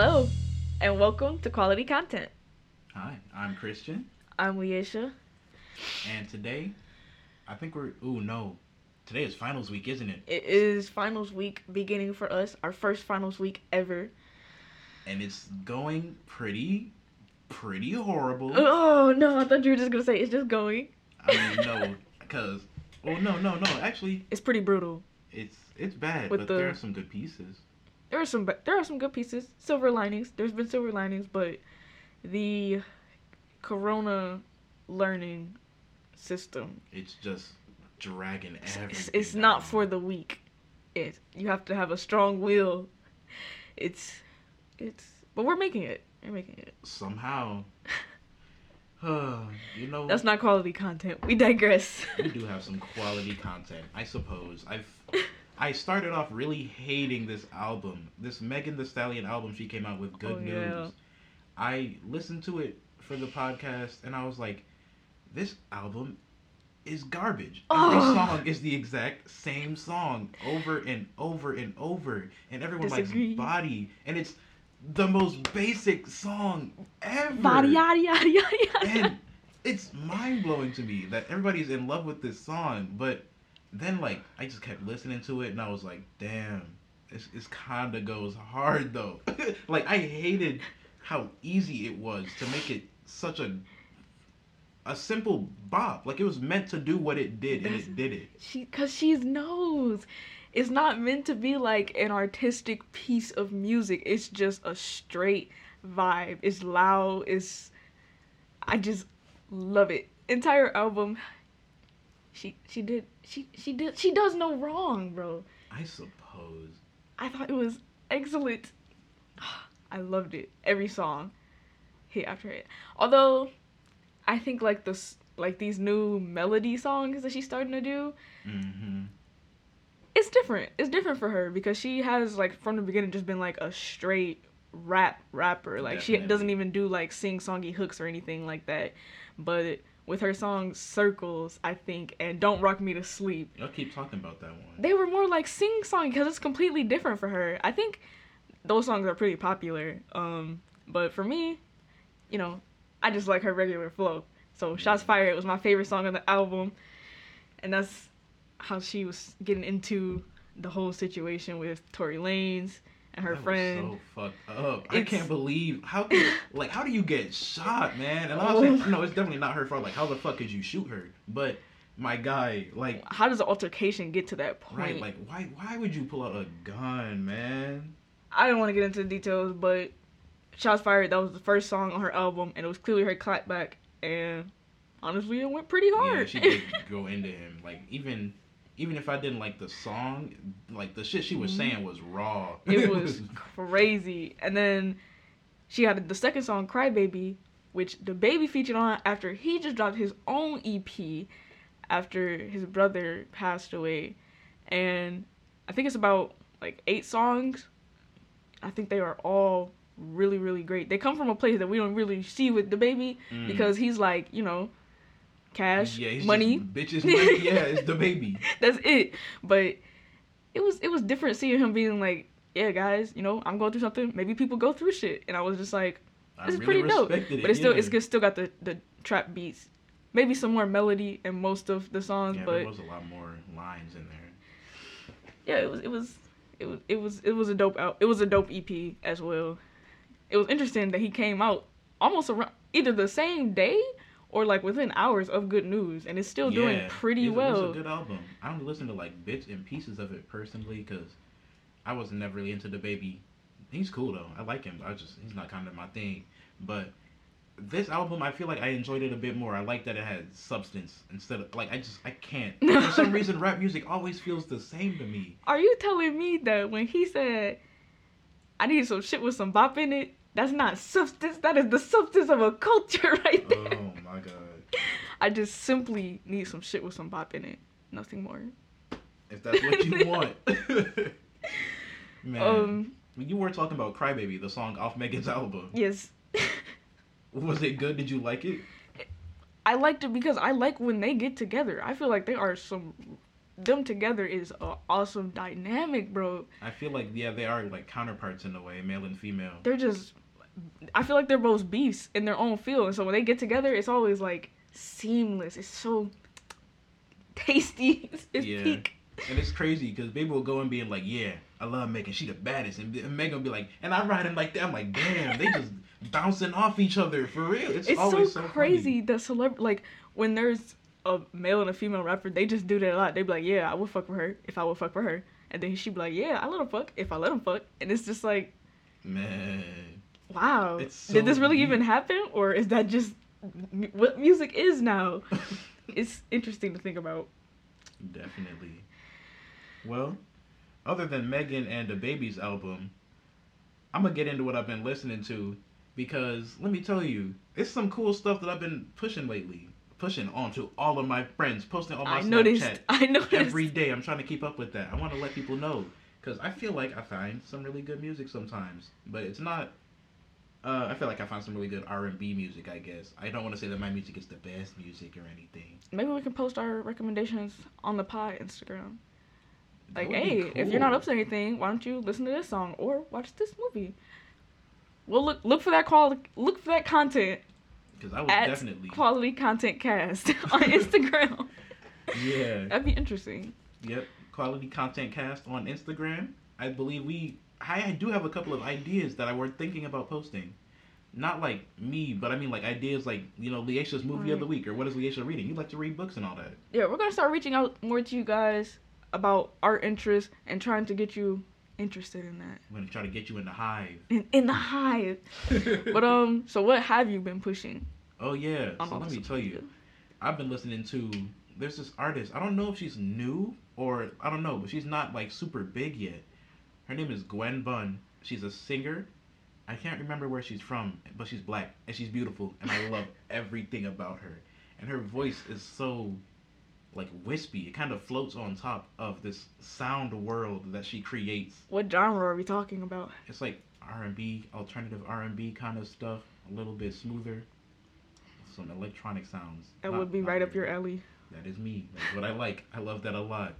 Hello, and welcome to Quality Content. Hi, I'm Christian, I'm Leisha. and today, I think we're. Ooh, no. Today is finals week, isn't it? It is finals week beginning for us, our first finals week ever. And it's going pretty, pretty horrible. Oh no, I thought you were just gonna say it's just going. I mean, no, because. Oh, no, no, no. Actually, It's pretty brutal. it's it's bad, With but the- there are some good pieces. There are some there are some good pieces, silver linings. There's been silver linings, but the corona learning system It's just dragging everything. it's, it's not for the weak. It you have to have a strong will. It's it's but we're making it. We're making it. Somehow. Uh, you know. That's not quality content. We digress. we do have some quality content, I suppose. I've I started off really hating this album, this Megan Thee Stallion album she came out with Good Oh, News. yeah. I listened to it for the podcast and I was like, this album is garbage. Every Oh. song is the exact same song over and over and over, and everyone Disagree. likes Body, and it's the most basic song ever Body yada yada yada yada. and it's mind blowing to me that everybody's in love with this song, but then like I just kept listening to it and I was like, damn, it's it's kinda goes hard though. like I hated how easy it was to make it such a a simple bop. Like it was meant to do what it did and it did it. she cuz she knows it's not meant to be like an artistic piece of music. It's just a straight vibe. It's loud. It's I just love it. Entire album she she did she she did she does no wrong, bro. I suppose. I thought it was excellent. I loved it. Every song, hit after hit. Although, I think like this, like these new melody songs that she's starting to do, hmm it's different. It's different for her because she has like from the beginning just been like a straight rap rapper. Like she doesn't even do like sing songy hooks or anything like that. But with her songs Circles, I think, and Don't Rock Me to Sleep, Y'all keep talking about that one. they were more like sing song because it's completely different for her. I think those songs are pretty popular. Um, but for me, you know, I just like her regular flow. So Shots Fired was my favorite song on the album, and that's how she was getting into the whole situation with Tory Lanez and her That was friend. so fucked up. I can't believe how can like how do you get shot, man? And I'm Oh. saying no, it's definitely not her fault. Like how the fuck could you shoot her? But my guy, like How does the altercation get to that point? right, like why why would you pull out a gun, man? I don't want to get into the details, but Shots Fired, that was the first song on her album, and it was clearly her clapback, and honestly, it went pretty hard. Yeah, hard. she did go into him. Like even even if I didn't like the song, like the shit she was Mhm. saying was raw. it was crazy. And then she had the second song, Crybaby, which DaBaby featured on after he just dropped his own EP after his brother passed away. And I think it's about like eight songs. I think they are all really, really great. They come from a place that we don't really see with DaBaby Mm. because he's like, you know, cash, yeah, he's money. bitches money. Yeah, it's DaBaby. That's it. But it was it was different seeing him being like, yeah, guys, you know, I'm going through something. Maybe people go through shit, and I was just like, this is really pretty dope. it, But it's still yeah. it's still got the the trap beats. Maybe some more melody in most of the songs, Yeah, but there was a lot more lines in there. yeah, it was it was it was it was it was a dope out. It was a dope EP as well. It was interesting that he came out almost around either the same day or like within hours of Good News, and it's still doing pretty it was- well. It was a good album. I only listened to like bits and pieces of it personally because I was never really into DaBaby. He's cool though. I like him. I just he's not kind of my thing. But this album, I feel like I enjoyed it a bit more. I like that it had substance instead of like I just I can't. For some reason, rap music always feels the same to me. Are you telling me that when he said, I need some shit with some bop in it, that's not substance? That is the substance of a culture right there. Oh. I just simply need some shit with some bop in it. Nothing more. If that's what you want. Man, Um, you were talking about "Crybaby," the song off Megan's album. yes. Was it good? Did you like it? I liked it because I like when they get together. I feel like they are some them together is an awesome dynamic, bro. I feel like yeah, they are like counterparts in a way, male and female. They're just I feel like they're both beasts in their own field, and so when they get together, it's always like seamless. It's so tasty. It's, it's Yeah. peak. And it's crazy because people will go and be like, yeah, I love Megan. She the baddest. And and Megan will be like, and I ride him like that. I'm like, damn, they just bouncing off each other for real. It's, It's so, always so, funny. crazy that celeb like when there's a male and a female rapper, they just do that a lot. They be like, yeah, I would fuck with her if I would fuck with her, and then she be like, yeah, I let him fuck if I let him fuck, and it's just like, Man. wow, It's did this really deep. even happen, or is that just m- what music is now? it's interesting to think about. Definitely. Well, other than Megan and DaBaby's album, I'm gonna get into what I've been listening to because let me tell you, it's some cool stuff that I've been pushing lately. Pushing on to all of my friends, posting on my I Snapchat noticed. I noticed. every day. I'm trying to keep up with that. I want to let people know because I feel like I find some really good music sometimes, but it's not. Uh, I feel like I find some really good R&B music. I guess I don't want to say that my music is the best music or anything. Maybe we can post our recommendations on the pie Instagram. That Like, hey, if you're not up to anything, why don't you listen to this song or watch this movie? We'll look look for that quality. Look for that content Because I would definitely. Quality Content Cast on Instagram. Yeah. That'd be interesting. Yep. Quality content cast on Instagram. I believe we. I, I do have a couple of ideas that I were thinking about posting. Not like me, but I mean like ideas like you know Leisha's movie of the week or what is Leisha reading? You like to read books and all that. Yeah, we're gonna start reaching out more to you guys about our interests and trying to get you interested in that. I'm gonna try to get you in the hive. In, in the hive. But um, so what have you been pushing? oh yeah. So let me tell you? I've been listening to. There's this artist. I don't know if she's new or I don't know, but she's not like super big yet. Her name is Gwen Bunn. She's a singer. I can't remember where she's from, but she's black and she's beautiful, and I love everything about her. And her voice is so like wispy. It kind of floats on top of this sound world that she creates. What genre are we talking about? It's like R&B, alternative R&B kind of stuff, a little bit smoother. Some electronic sounds. That Not- would be right up your alley. that is me. That's what I like. I love that a lot.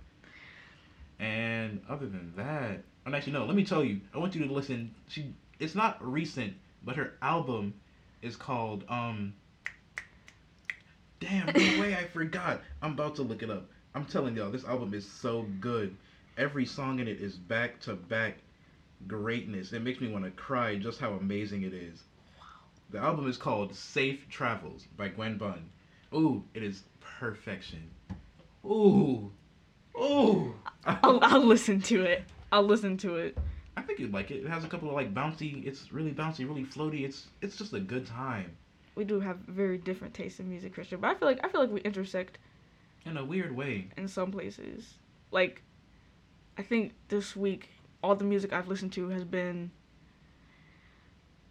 And other than that, and actually no, let me tell you. I want you to listen. She it's not recent, but her album is called um Damn, no way I forgot. I'm about to look it up. I'm telling y'all, this album is so good. Every song in it is back to back greatness. It makes me want to cry just how amazing it is. The album is called Safe Travels by Gwen Bunn. Ooh, it is perfection. Ooh. Ooh. I'll, I'll listen to it. I'll listen to it. I think you'd like it. It has a couple of like bouncy. It's really bouncy, really floaty. It's it's just a good time We do have very different tastes in music, Christian, but I feel like I feel like we intersect in a weird way. in some places. Like, I think this week all the music I've listened to has been.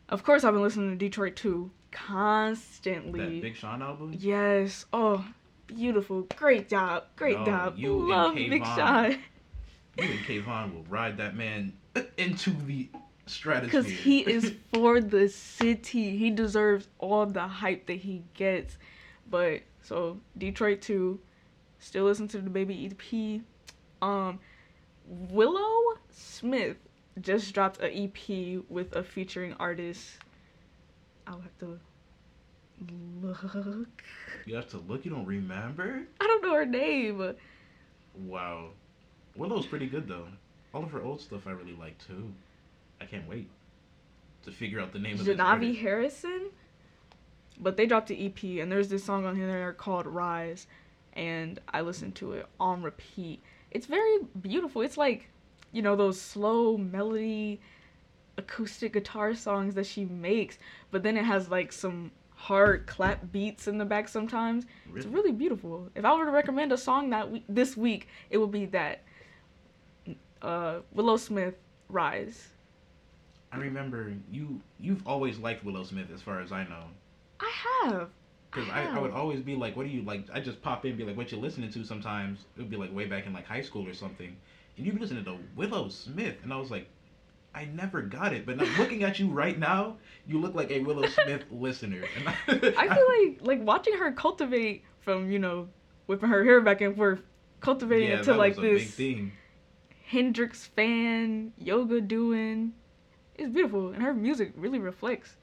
Of course, I've been listening to Detroit 2 constantly. That Big Sean album. Yes. Oh, beautiful. Great job. Great Yo, job. you Love Big. Sean. You and Kayvon will ride that man into the stratosphere. Because he is for the city. He deserves all the hype that he gets. But so Detroit 2, still listen to DaBaby EP. Um Willow Smith just dropped a EP with a featuring artist. I'll have to look. You have to look. You don't remember? I don't know her name. Wow. Willow's pretty good though. All of her old stuff I really like too. I can't wait to figure out the name of this Jahnavi. Harrison. But they dropped an EP, and there's this song on here there called Rise, and I listened to it on repeat. It's very beautiful. It's like, you know, those slow melody acoustic guitar songs that she makes, but then it has like some hard clap beats in the back sometimes. It's really beautiful. If I were to recommend a song that we- this week, it would be that uh, Willow Smith Rise. I remember you. You've always liked Willow Smith, as far as I know. I have. Because I, I would always be like, "What do you like?" I just pop in, and be like, "What you listening to?" Sometimes it would be like way back in like high school or something, and you'd be listening to Willow Smith, and I was like, "I never got it." But now looking at you right now, you look like a Willow Smith listener. And I feel like like watching her cultivate from you know whipping her hair back and forth cultivating yeah, into that like a big this thing. Hendrix fan, yoga doing. It's beautiful, and her music really reflects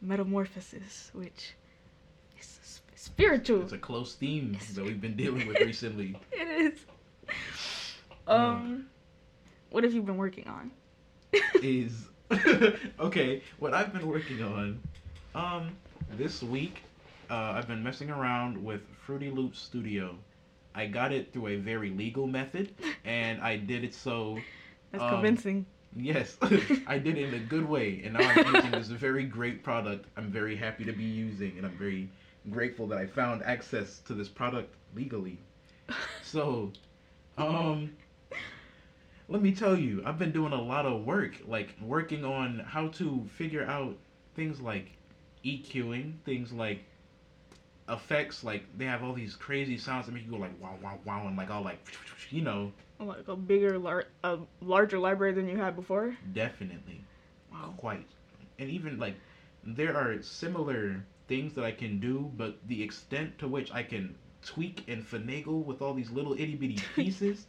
metamorphosis, which is spiritual. It's a close theme It's- that we've been dealing with recently. It is. Um, what have you been working on? is okay. What I've been working on, um, this week, uh, I've been messing around with Fruity Loops Studio. I got it through a very legal method, and I did it so. That's Um, convincing. Yes, I did it in a good way, and now I'm using this very great product. I'm very happy to be using, and I'm very grateful that I found access to this product legally. So, um, let me tell you, I've been doing a lot of work, like working on how to figure out things like EQing, things like effects. Like they have all these crazy sounds that make you go like wow, wow, wow, and like all like, you know, like a bigger, lar- a larger library than you had before. definitely. Wow. quite and even like there are similar things that i can do but the extent to which i can tweak and finagle with all these little itty-bitty pieces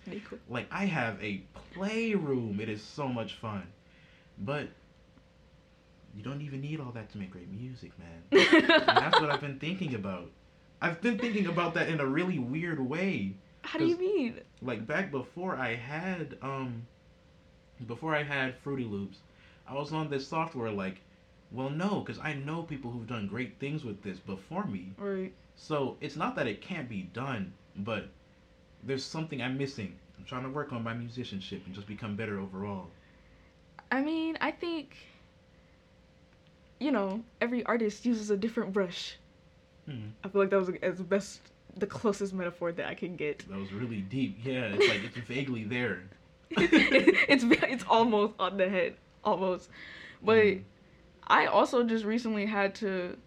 like i have a playroom it is so much fun but you don't even need all that to make great music man and that's what i've been thinking about i've been thinking about that in a really weird way How do you mean? like back before I had um before I had Fruity Loops, I was on this software like, well no, because I know people who've done great things with this before me. Right. So it's not that it can't be done, but there's something I'm missing. I'm trying to work on my musicianship and just become better overall. I mean, I think, you know, every artist uses a different brush. Hmm. I feel like that was as best, the closest metaphor that I can get. That was really deep. Yeah, it's like it's vaguely there. it's it's almost on the head, almost. But Mhm. I also just recently had to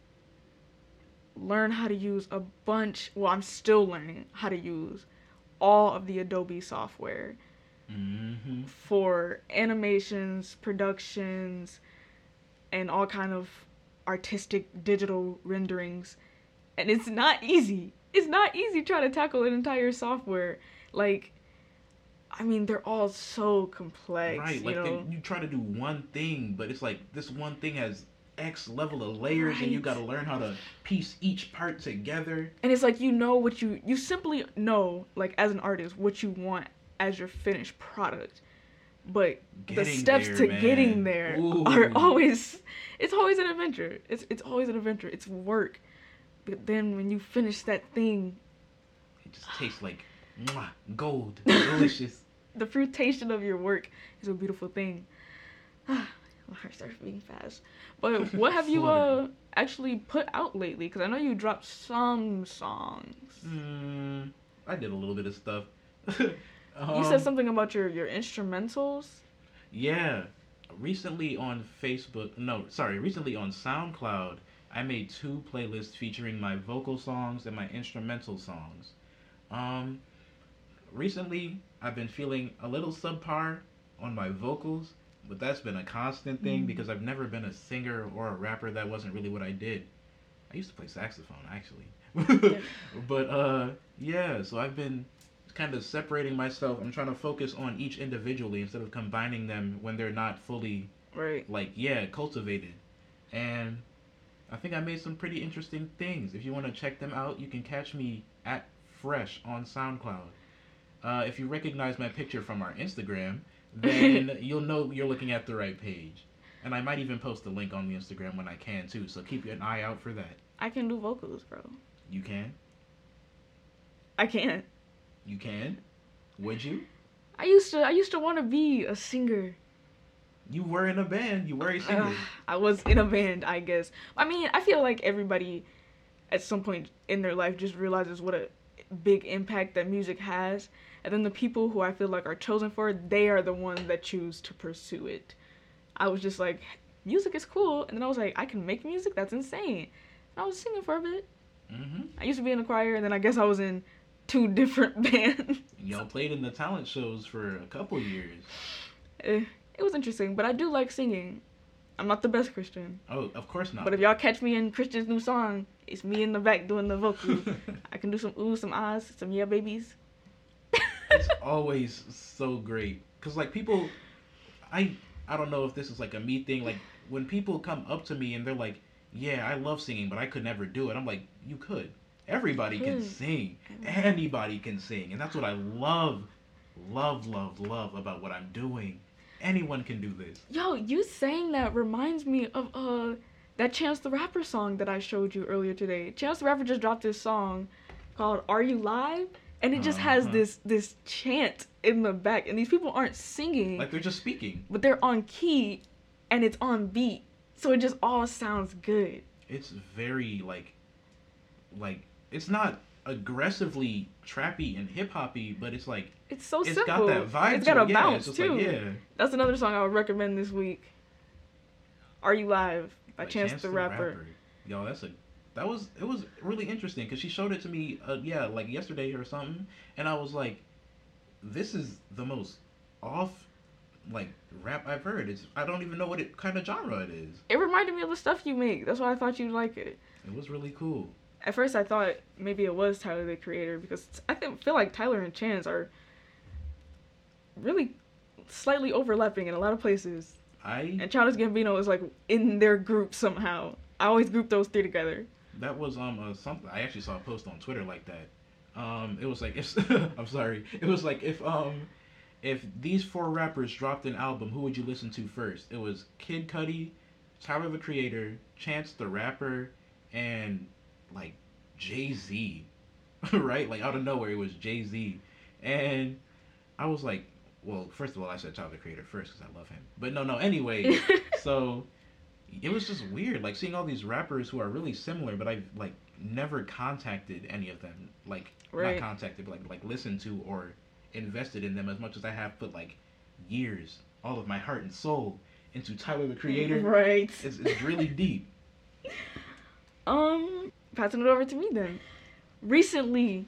learn how to use a bunch. Well, I'm still learning how to use all of the Adobe software hmm for animations, productions, and all kind of artistic digital renderings. And it's not easy. It's not easy trying to tackle an entire software. Like, I mean, they're all so complex. Right, you like they, you try to do one thing, but it's like this one thing has X level of layers, and you got to learn how to piece each part together. and it's like you know what you you simply know like as an artist what you want as your finished product but the steps there, to man. getting there are always it's always an adventure. It's it's always an adventure. It's work. But then when you finish that thing It just tastes like mwah, gold, delicious. the fruitation of your work is a beautiful thing. My heart starts beating fast. But what have you uh actually put out lately? Because i know you dropped some songs. Mm, I did a little bit of stuff. you said Um, something about your your instrumentals Yeah. Recently on Facebook, no, sorry, recently on SoundCloud, I made two playlists featuring my vocal songs and my instrumental songs. Um, recently, I've been feeling a little subpar on my vocals, but that's been a constant thing Mm. because I've never been a singer or a rapper. That wasn't really what I did. I used to play saxophone, actually. but, uh, yeah, so I've been kind of separating myself. I'm trying to focus on each individually instead of combining them when they're not fully right like yeah cultivated. And I think I made some pretty interesting things. If you want to check them out, you can catch me at Fresh on SoundCloud. Uh, if you recognize my picture from our Instagram, then you'll know you're looking at the right page. And I might even post a link on the Instagram when I can too. So keep an eye out for that. I can do vocals, bro. You can. I can't. You can. Would you? I used to. I used to want to be a singer. You were in a band. You were a singer. Ugh, I was in a band, I guess. I mean, I feel like everybody, at some point in their life, just realizes what a big impact that music has, and then the people who I feel like are chosen for it, they are the ones that choose to pursue it. I was just like, music is cool, and then I was like, I can make music. That's insane. And I was singing for a bit. hmm I used to be in a choir, and then I guess I was in two different bands. Y'all played in the talent shows for a couple years. Eh, it was interesting, but I do like singing. I'm not the best Christian, Oh, of course not. but if y'all catch me in Christian's new song, it's me in the back doing the vocals. I can do some oohs, some ahs, some yeah babies. it's always so great because like people, I I don't know if this is like a me thing. Like when people come up to me and they're like, "Yeah, I love singing, but I could never do it." I'm like, "You could. Everybody can Could. sing. Anybody can sing, and that's what I love, love, love, love about what I'm doing. Anyone can do this. Yo, you saying that reminds me of uh that Chance the Rapper song that I showed you earlier today. Chance the Rapper just dropped this song called "Are You Live," and it just has Uh-huh. this this chant in the back, and these people aren't singing, Like they're just speaking. but they're on key, and it's on beat, so it just all sounds good. It's very like, like it's not aggressively trappy and hip hoppy, but it's like It's so it's simple. got that vibe. It's to got a it. Yeah, bounce just too. Like, yeah. That's another song I would recommend this week. "Are You Live" by Like Chance, the, Rapper. Yo, that's a that was it was really interesting because she showed it to me. Uh, yeah, like yesterday or something, and I was like, this is the most off like rap I've heard. It's I don't even know what it kind of genre it is. It reminded me of the stuff you make. That's why I thought you'd like it. It was really cool. At first, I thought maybe it was Tyler the Creator because I think, feel like Tyler and Chance are really slightly overlapping in a lot of places. I And Childish Gambino is like in their group somehow. I always group those three together. that was um uh, something I actually saw a post on Twitter like that. Um, it was like if I'm sorry, it was like if um if these four rappers dropped an album, who would you listen to first? It was Kid Cudi, Tyler the Creator, Chance the Rapper, and like Jay Z, right? Like out of nowhere, it was Jay Z, and I was like, well, first of all, I said Tyler the Creator first because I love him, but no, no. Anyway, so it was just weird, like seeing all these rappers who are really similar, but I've like never contacted any of them, like Right. not contacted, but like like listened to or invested in them as much as I have put like years, all of my heart and soul into Tyler the Creator. Right. It's, it's really deep. Um, passing it over to me then. Recently,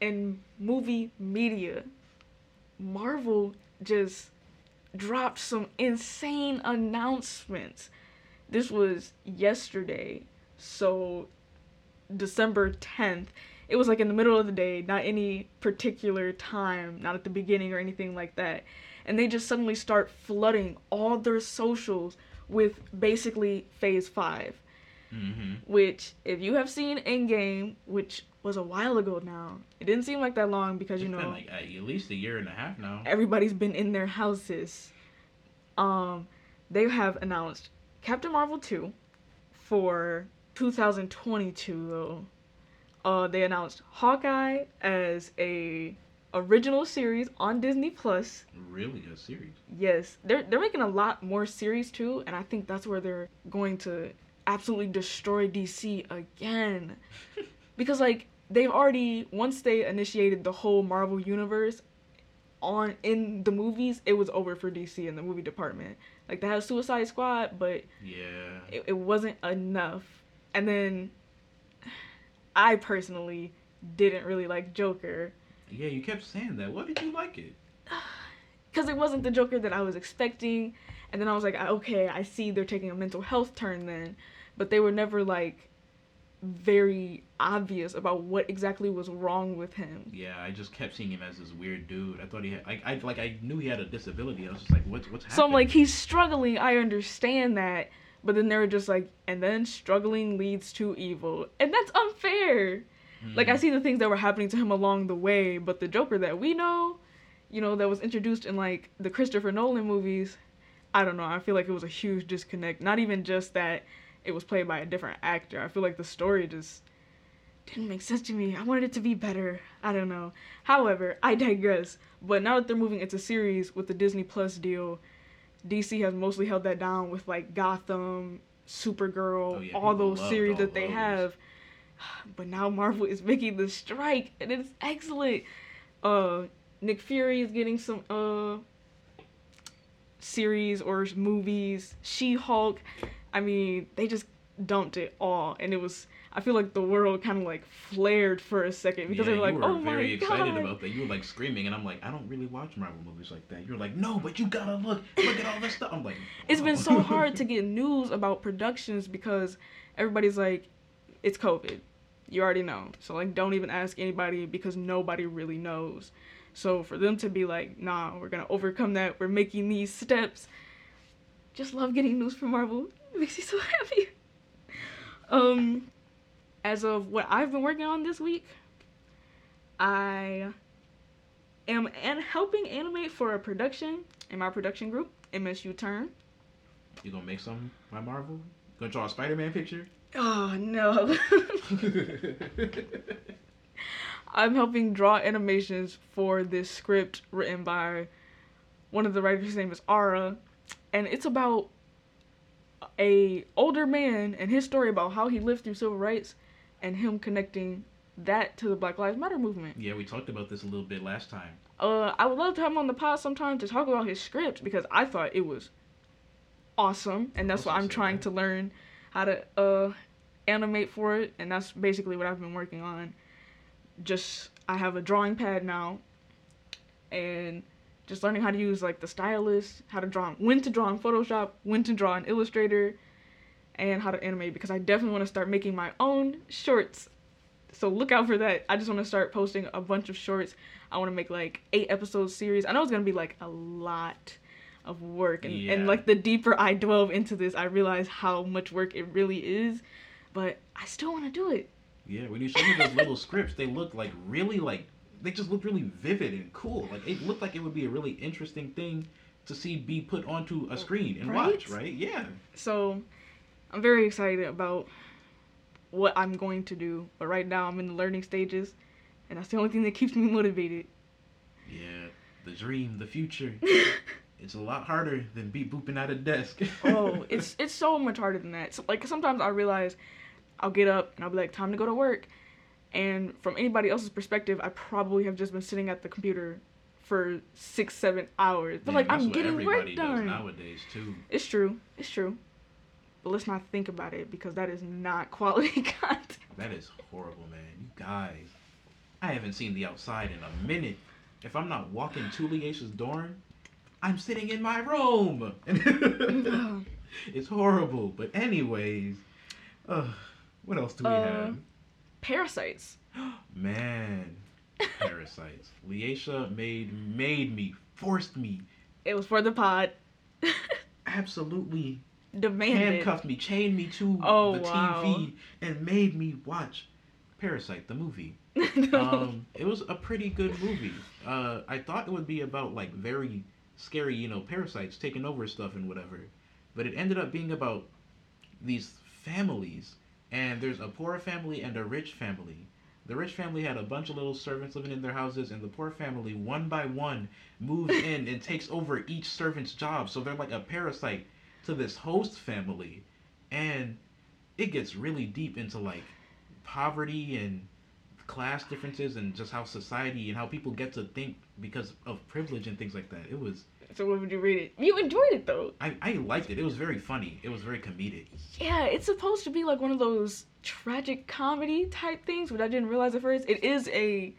in movie media, Marvel just dropped some insane announcements. This was yesterday, so December 10th. It was like in the middle of the day, not any particular time, not at the beginning or anything like that. And they just suddenly start flooding all their socials with basically phase 5 Mm-hmm. which if you have seen Endgame, which was a while ago now, it didn't seem like that long because you It's know like at least a year and a half now. everybody's been in their houses. Um, they have announced Captain Marvel 2 for 2022 though. Uh, they announced Hawkeye as a original series on Disney Plus. Really a series. Yes, they're they're making a lot more series too, and I think that's where they're going to absolutely destroy DC again. because like they've already once they initiated the whole Marvel universe on in the movies, it was over for DC in the movie department. Like they had Suicide Squad, but Yeah. it, it wasn't enough. And then I personally didn't really like Joker Yeah, you kept saying that. What did you like it? because it wasn't the Joker that I was expecting. And then I was like, "Ah, okay, I see they're taking a mental health turn then, but they were never like very obvious about what exactly was wrong with him. Yeah, I just kept seeing him as this weird dude. I thought he had, like, I like, I knew he had a disability. I was just like, what's what's happening? So I'm like, he's struggling. I understand that, but then they were just like, and then struggling leads to evil, and that's unfair. Hmm. Like I see the things that were happening to him along the way, but the Joker that we know, you know, that was introduced in like the Christopher Nolan movies, I don't know. I feel like it was a huge disconnect. Not even just that it was played by a different actor. I feel like the story just didn't make sense to me. I wanted it to be better. I don't know. However, I digress. But now that they're moving into series with the Disney Plus deal, DC has mostly held that down with like Gotham, Supergirl, Oh, yeah, all those series all that they those. have. But now Marvel is making the strike, and it's excellent. Uh, Nick Fury is getting some uh series or movies. She Hulk. I mean, they just dumped it all, and it was. I feel like the world kind of like flared for a second because yeah, they were like, you were "Oh very my excited about that. You were like screaming, and I'm like, I don't really watch Marvel movies like that. You're like, no, but you gotta look, look at all this stuff. I'm like, It's been so hard to get news about productions because everybody's like, it's COVID. You already know. So like don't even ask anybody because nobody really knows. So for them to be like, nah, we're gonna overcome that. We're making these steps. Just love getting news from Marvel. It makes me so happy. Um, as of what I've been working on this week, I am and helping animate for a production in my production group, MSU Turn. You gonna make something by Marvel? Gonna draw a Spider-Man picture? Oh no. I'm helping draw animations for this script written by one of the writers. His name is Ara, and it's about a older man and his story about how he lived through civil rights and him connecting that to the Black Lives Matter movement. yeah, we talked about this a little bit last time. Uh, I would love to have him on the pod sometime to talk about his script because I thought it was awesome, and that's what I'm trying that. to learn how to uh animate for it, and that's basically what I've been working on. Just I have a drawing pad now, and just learning how to use like the stylus, how to draw, when to draw in Photoshop, when to draw in Illustrator, and how to animate because I definitely want to start making my own shorts. So look out for that. I just want to start posting a bunch of shorts. I want to make like eight episode series. I know it's gonna be like a lot of work, and, and like the deeper I delve into this, I realize how much work it really is. But I still want to do it. Yeah, when you show me those little scripts, they look like really like they just looked really vivid and cool. Like it looked like it would be a really interesting thing to see be put onto a screen and watch, Right? right? Yeah. So I'm very excited about what I'm going to do. But right now I'm in the learning stages, and that's the only thing that keeps me motivated. Yeah. The dream, the future. it's a lot harder than be booping at a desk. oh, it's it's so much harder than that. So, like sometimes I realize I'll get up and I'll be like, time to go to work, and from anybody else's perspective, I probably have just been sitting at the computer for six, seven hours. But Man, like I'm getting work done. nowadays too. It's true. It's true. But let's not think about it because that is not quality content. That is horrible, man. You guys, I haven't seen the outside in a minute. If I'm not walking to Leisha's dorm, I'm sitting in my room. it's horrible. But anyways, uh, what else do we Uh, have? Parasites. Man, parasites. Leisha made made me, forced me, It was for the pod. absolutely Demanded. handcuffed me, chained me to Oh, the wow. TV, and made me watch Parasite, the movie. No. um, it was a pretty good movie. Uh, I thought it would be about like very scary, you know, parasites taking over stuff and whatever, but it ended up being about these families, and there's a poor family and a rich family. The rich family had a bunch of little servants living in their houses, and the poor family, one by one, moves in and takes over each servant's job. So they're like a parasite to this host family, and it gets really deep into like poverty and class differences and just how society and how people get to think because of privilege and things like that. It was so when would you read it? You enjoyed it though. I, I liked it. It was very funny. It was very comedic. Yeah, it's supposed to be like one of those tragic comedy type things, but I didn't realize at first. It is a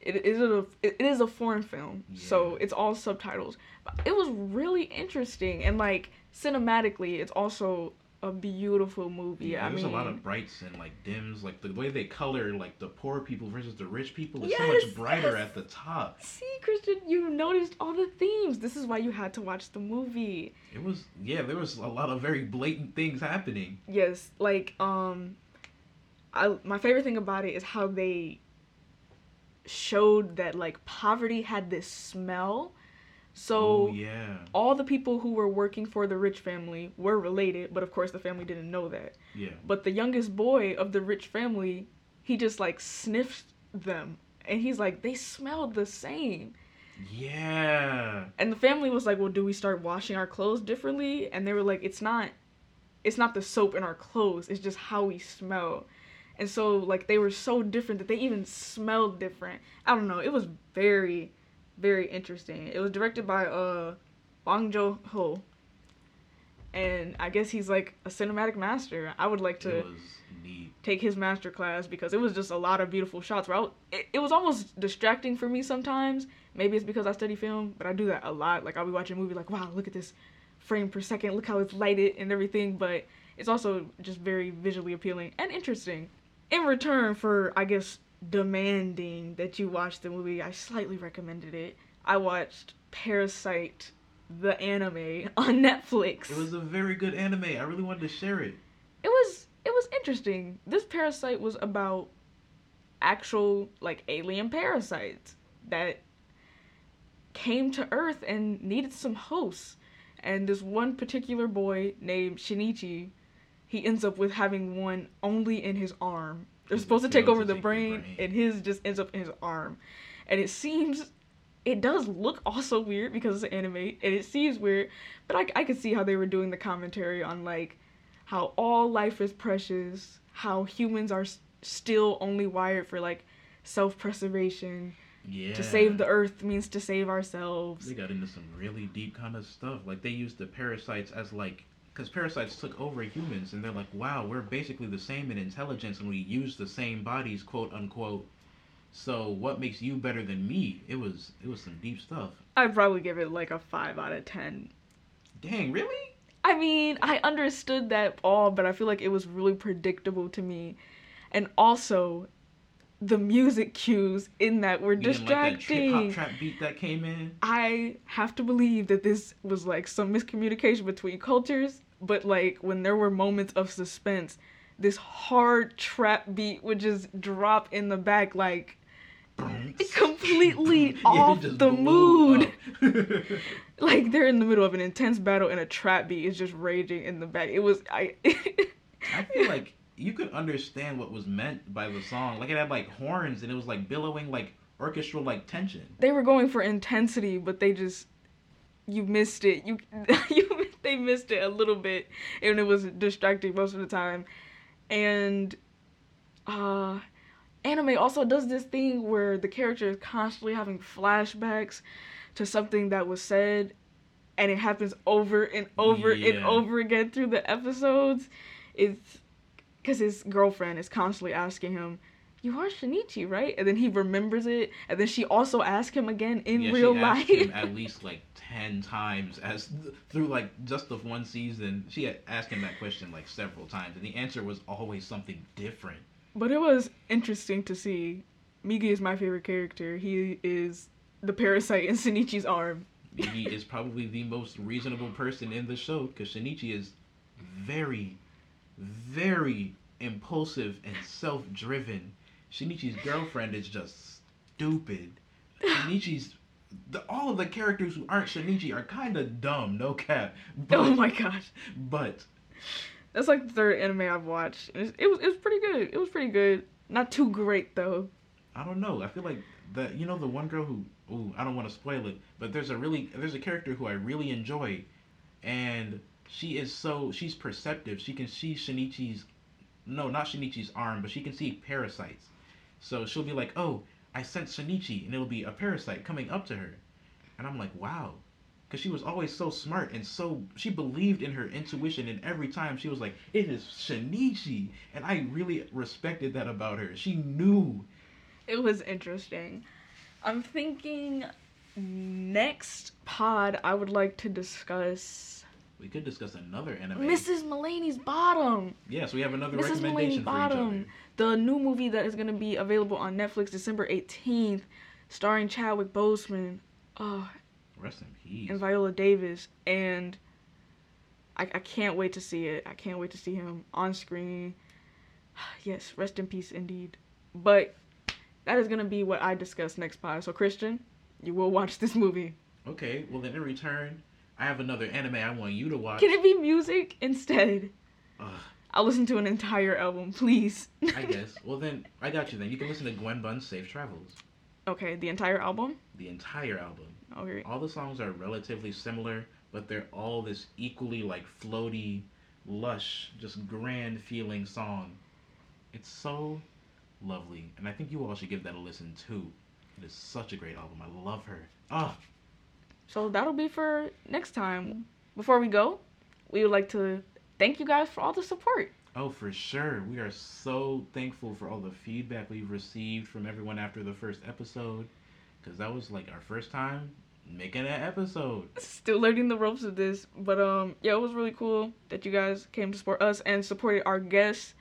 it is a it is a foreign film, so it's all subtitles. But it was really interesting and like cinematically, it's also a beautiful movie. I there's mean, a lot of brights and like dims, like the way they color like the poor people versus the rich people is so much brighter yes. at the top. see, Christian, you noticed all the themes. This is why you had to watch the movie. It was yeah, there was a lot of very blatant things happening. Yes, like um I my favorite thing about it is how they showed that like poverty had this smell. So oh yeah, all the people who were working for the rich family were related, but of course the family didn't know that. yeah. But the youngest boy of the rich family, he just like sniffed them and he's like they smelled the same. Yeah. And the family was like, "Well, do we start washing our clothes differently?" And they were like, "It's not it's not the soap in our clothes, it's just how we smell." And so like they were so different that they even smelled different. I don't know, it was very very interesting. It was directed by uh Bong Joon-ho. And I guess he's like a cinematic master. I would like to was take his master class because it was just a lot of beautiful shots. Where I w- it, it was almost distracting for me sometimes. Maybe it's because I study film, but I do that a lot. Like I'll be watching a movie, like wow, look at this frame per second, look how it's lighted and everything. But it's also just very visually appealing and interesting. In return for I guess demanding that you watch the movie, I slightly recommended it. I watched Parasyte, the anime, on Netflix. It was a very good anime. I really wanted to share it. It was it was interesting. This parasite was about actual like alien parasites that came to Earth and needed some hosts. And this one particular boy named Shinichi, he ends up with having one only in his arm. They're supposed to take over to the take the brain, brain. and his just ends up in his arm. And it seems, it does look also weird because it's an anime, and it seems weird, but I, I could see how they were doing the commentary on like how all life is precious, how humans are s- still only wired for like self preservation. Yeah. To save the earth means to save ourselves. They got into some really deep kind of stuff. Like they used the parasites as like, because parasites took over humans, and they're like, wow, we're basically the same in intelligence, and we use the same bodies, quote unquote. So what makes you better than me? It was it was some deep stuff. I'd probably give it like a 5 out of 10. Dang, really? I mean, I understood that all, but I feel like it was really predictable to me. And also, the music cues in that were You didn't like that distracting. trap beat that came in? I have to believe that this was like some miscommunication between cultures, but like when there were moments of suspense, this hard trap beat would just drop in the back like completely off the mood. Like they're in the middle of an intense battle and a trap beat is just raging in the back. It was I I feel like you could understand what was meant by the song. Like it had like horns and it was like billowing like orchestral like tension. they were going for intensity, but they just you missed it. You you they missed it a little bit, and it was distracting most of the time. And uh, anime also does this thing where the character is constantly having flashbacks to something that was said, and it happens over and over and over again through the episodes. It's because his girlfriend is constantly asking him. You are Shinichi, right? And then he remembers it, and then she also asks him again in yeah, real she life. asked him at least like ten times as th- through like just the one season. She had asked him that question like several times, and the answer was always something different. But it was interesting to see. Migi is my favorite character. He is the parasite in Shinichi's arm. Migi is probably the most reasonable person in the show because Shinichi is very, very impulsive and self-driven. Shinichi's girlfriend is just stupid. Shinichi's the, all of the characters who aren't Shinichi are kind of dumb, no cap. Oh but, oh my gosh. But That's like the third anime I've watched. It was, it was it was pretty good. It was pretty good. Not too great though. I don't know. I feel like the you know the one girl who ooh I don't want to spoil it, but there's a really there's a character who I really enjoy, and she is so she's perceptive. She can see Shinichi's no not Shinichi's arm, but she can see parasites. So she'll be like, oh I sense Shinichi, and it'll be a parasite coming up to her, and I'm like wow. Because she was always so smart and so she believed in her intuition, and every time she was like, "It is Shinichi," and I really respected that about her. She knew It was interesting. I'm thinking next pod I would like to discuss We could discuss another anime. Mrs. Mulaney's Bottom. Yes, we have another Mrs. Recommendation for each Bottom. The new movie that is going to be available on Netflix December 18th, starring Chadwick Boseman. Oh, Rest in peace. and Viola Davis, and I, I can't wait to see it. I can't wait to see him on screen. Yes, rest in peace indeed. But that is gonna be what I discuss next pod. So Christian, you will watch this movie. Okay, well then in return, I have another anime I want you to watch. Can it be music instead? Ugh, I'll listen to an entire album, please. I guess. Well then, I got you then. You can listen to Gwen Bunn's Safe Travels. okay, the entire album. The entire album. Okay. All the songs are relatively similar, but they're all this equally like floaty, lush, just grand feeling song. It's so lovely, and I think you all should give that a listen too. It is such a great album. I love her. Ah, So that'll be for next time. Before we go, we would like to thank you guys for all the support. Oh, for sure. We are so thankful for all the feedback we've received from everyone after the first episode. Because that was like our first time making an episode. Still learning the ropes of this, but um, yeah, it was really cool that you guys came to support us and supported our guest,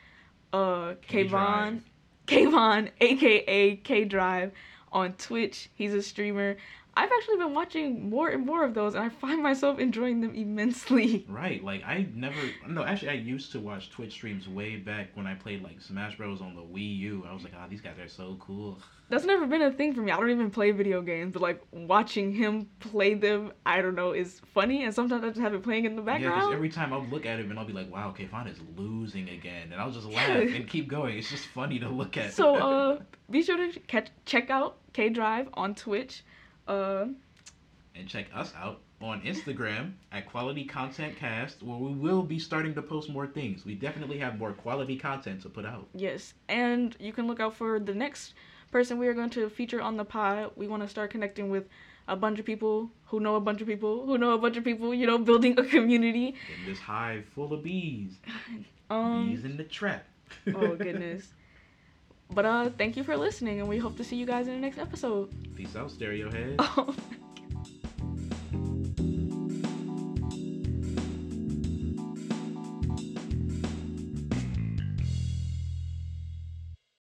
uh, Kayvon. Kayvon, aka K Drive, on Twitch. He's a streamer. I've actually been watching more and more of those, and I find myself enjoying them immensely. Right, like I never no actually I used to watch Twitch streams way back when I played like Smash Bros on the Wii U. I was like, ah, these guys are so cool. That's never been a thing for me. I don't even play video games, but like watching him play them, I don't know, is funny. And sometimes I just have it playing in the background. Yeah, because every time I'll look at him and I'll be like, wow, Kayvon is losing again, and I'll just laugh and keep going. It's just funny to look at. so uh, be sure to catch, check out K Drive on Twitch. Uh, and check us out on Instagram at Quality Content Cast, where we will be starting to post more things. We definitely have more quality content to put out. yes, and you can look out for the next person we are going to feature on the pod. We want to start connecting with a bunch of people who know a bunch of people who know a bunch of people. You know, building a community. In this hive full of bees, Um. bees in the trap. oh goodness. But uh, thank you for listening, and we hope to see you guys in the next episode. Peace out, stereo head.